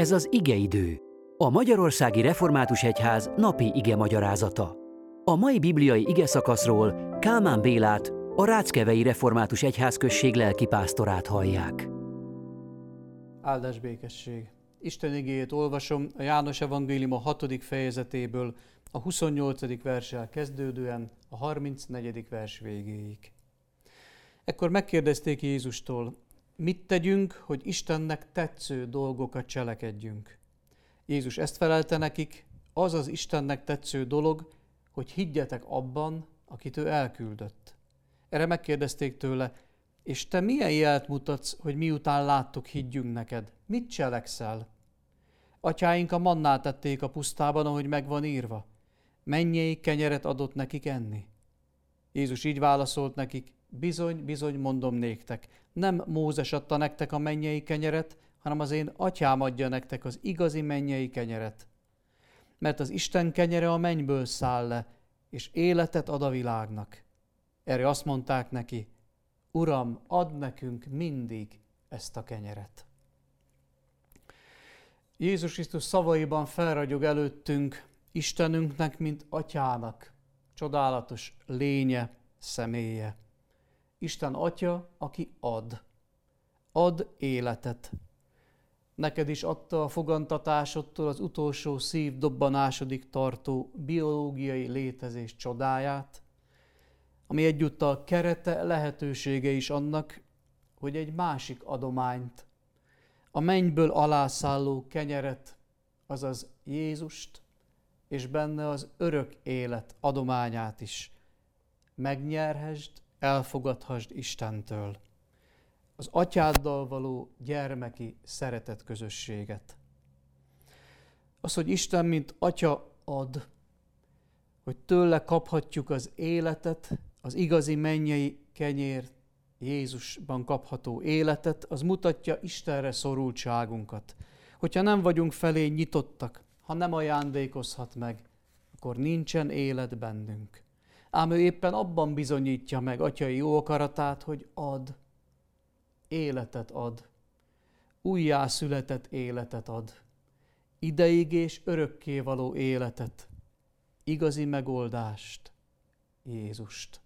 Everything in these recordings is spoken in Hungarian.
Ez az igeidő, a Magyarországi Református Egyház napi ige magyarázata. A mai bibliai ige szakaszról Kálmán Bélát, a Ráckevei Református Egyházközség lelkipásztorát hallják. Áldás békesség! Isten igéjét olvasom a János Evangélium a 6. fejezetéből, a 28. verssel kezdődően a 34. vers végéig. Ekkor megkérdezték Jézustól, mit tegyünk, hogy Istennek tetsző dolgokat cselekedjünk. Jézus ezt felelte nekik, az az Istennek tetsző dolog, hogy higgyetek abban, akit ő elküldött. Erre megkérdezték tőle, és te milyen jelt mutatsz, hogy miután láttuk, higgyünk neked? Mit cselekszel? Atyáink a mannát tették a pusztában, ahogy megvan írva. Mennyei kenyeret adott nekik enni. Jézus így válaszolt nekik, Bizony, bizony mondom néktek, nem Mózes adta nektek a mennyei kenyeret, hanem az én atyám adja nektek az igazi mennyei kenyeret. Mert az Isten kenyere a mennyből száll le, és életet ad a világnak. Erre azt mondták neki, Uram, add nekünk mindig ezt a kenyeret. Jézus Krisztus szavaiban felragyog előttünk Istenünknek, mint atyának, csodálatos lénye, személye. Isten Atya, aki ad. Ad életet. Neked is adta a fogantatásodtól az utolsó szív dobbanásodik tartó biológiai létezés csodáját, ami egyúttal kerete lehetősége is annak, hogy egy másik adományt, a mennyből alászálló kenyeret, azaz Jézust, és benne az örök élet adományát is megnyerhesd elfogadhassd Istentől az atyáddal való gyermeki szeretet közösséget. Az, hogy Isten, mint atya ad, hogy tőle kaphatjuk az életet, az igazi mennyei kenyér Jézusban kapható életet, az mutatja Istenre szorultságunkat. Hogyha nem vagyunk felé nyitottak, ha nem ajándékozhat meg, akkor nincsen élet bennünk ám ő éppen abban bizonyítja meg atyai jó akaratát, hogy ad, életet ad, újjászületett életet ad, ideig és örökké való életet, igazi megoldást, Jézust.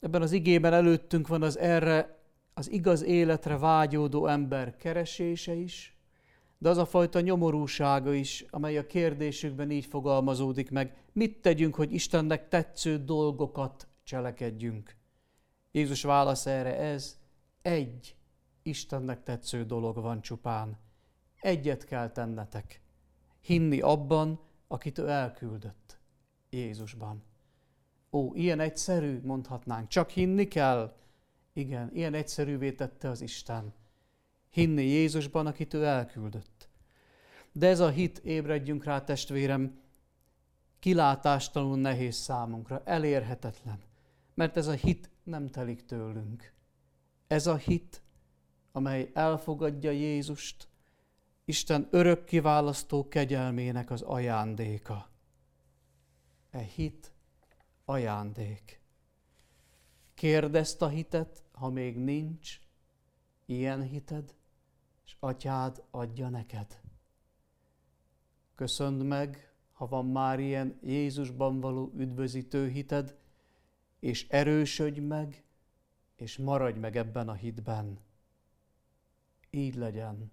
Ebben az igében előttünk van az erre, az igaz életre vágyódó ember keresése is, de az a fajta nyomorúsága is, amely a kérdésükben így fogalmazódik meg, mit tegyünk, hogy Istennek tetsző dolgokat cselekedjünk. Jézus válasz erre ez, egy Istennek tetsző dolog van csupán. Egyet kell tennetek. Hinni abban, akit ő elküldött. Jézusban. Ó, ilyen egyszerű, mondhatnánk. Csak hinni kell? Igen, ilyen egyszerűvé tette az Isten hinni Jézusban, akit ő elküldött. De ez a hit, ébredjünk rá testvérem, kilátástalanul nehéz számunkra, elérhetetlen, mert ez a hit nem telik tőlünk. Ez a hit, amely elfogadja Jézust, Isten örök kiválasztó kegyelmének az ajándéka. E hit ajándék. Kérd ezt a hitet, ha még nincs ilyen hited, és atyád adja neked. Köszönd meg, ha van már ilyen Jézusban való üdvözítő hited, és erősödj meg, és maradj meg ebben a hitben. Így legyen.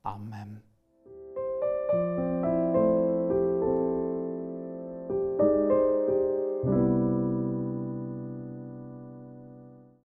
Amen.